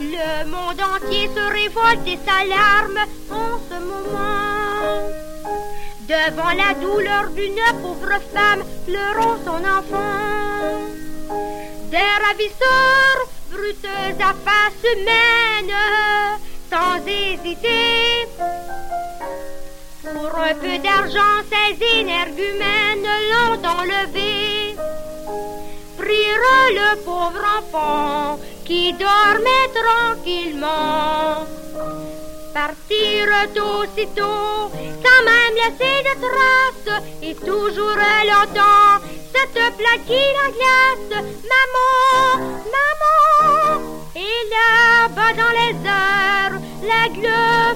monde entier se révolte et s'alarme en ce moment. Devant la douleur d'une pauvre femme pleurant son enfant. Des ravisseurs, bruteux à face humaine, sans hésiter. Pour un peu d'argent, ces énergumènes l'ont enlevé. Le pauvre enfant qui dormait tranquillement. Partirent aussitôt, sans même laisser de traces, et toujours longtemps, cette plaque qui la glace. Maman, maman, et là-bas dans les heures, l'aigle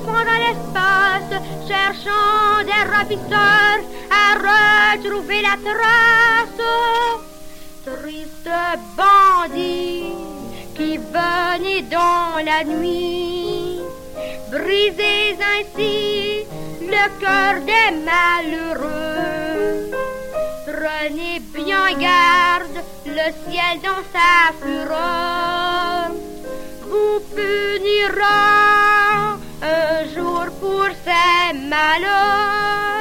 fond dans l'espace, cherchant des ravisseurs à retrouver la trace. Triste bandit qui venait dans la nuit, brisez ainsi le cœur des malheureux. Prenez bien garde, le ciel dans sa fureur vous punira un jour pour ces malheurs.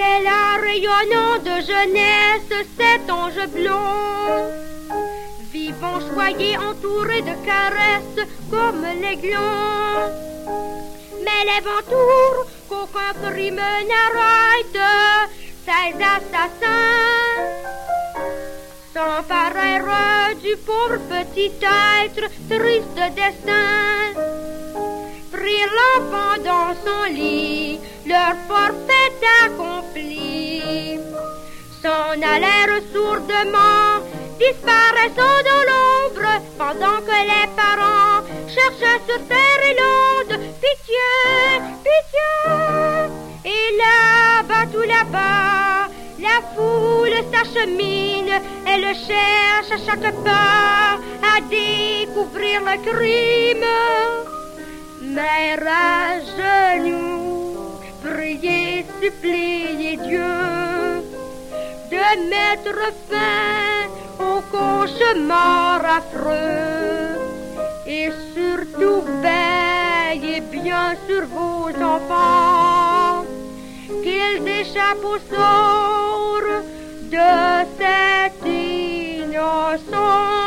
Était là rayonnant de jeunesse, cet ange blond, vivant, choyé, entouré de caresses comme l'aiglon. Mais les ventours qu'aucun crime n'arrête, ces assassins s'emparèrent du pauvre petit être, triste destin. Prirent l'enfant dans son lit, leur forfait accompli. S'en allèrent sourdement, disparaissant dans l'ombre, pendant que les parents cherchaient sur terre et l'onde. Pitié, pitié, et là-bas, tout là-bas, la foule s'achemine, elle cherche à chaque pas à découvrir le crime. Mère à genoux, priez, suppliez Dieu de mettre fin au cauchemar affreux. Et surtout veillez bien sur vos enfants, qu'ils échappent au sort de cet innocent.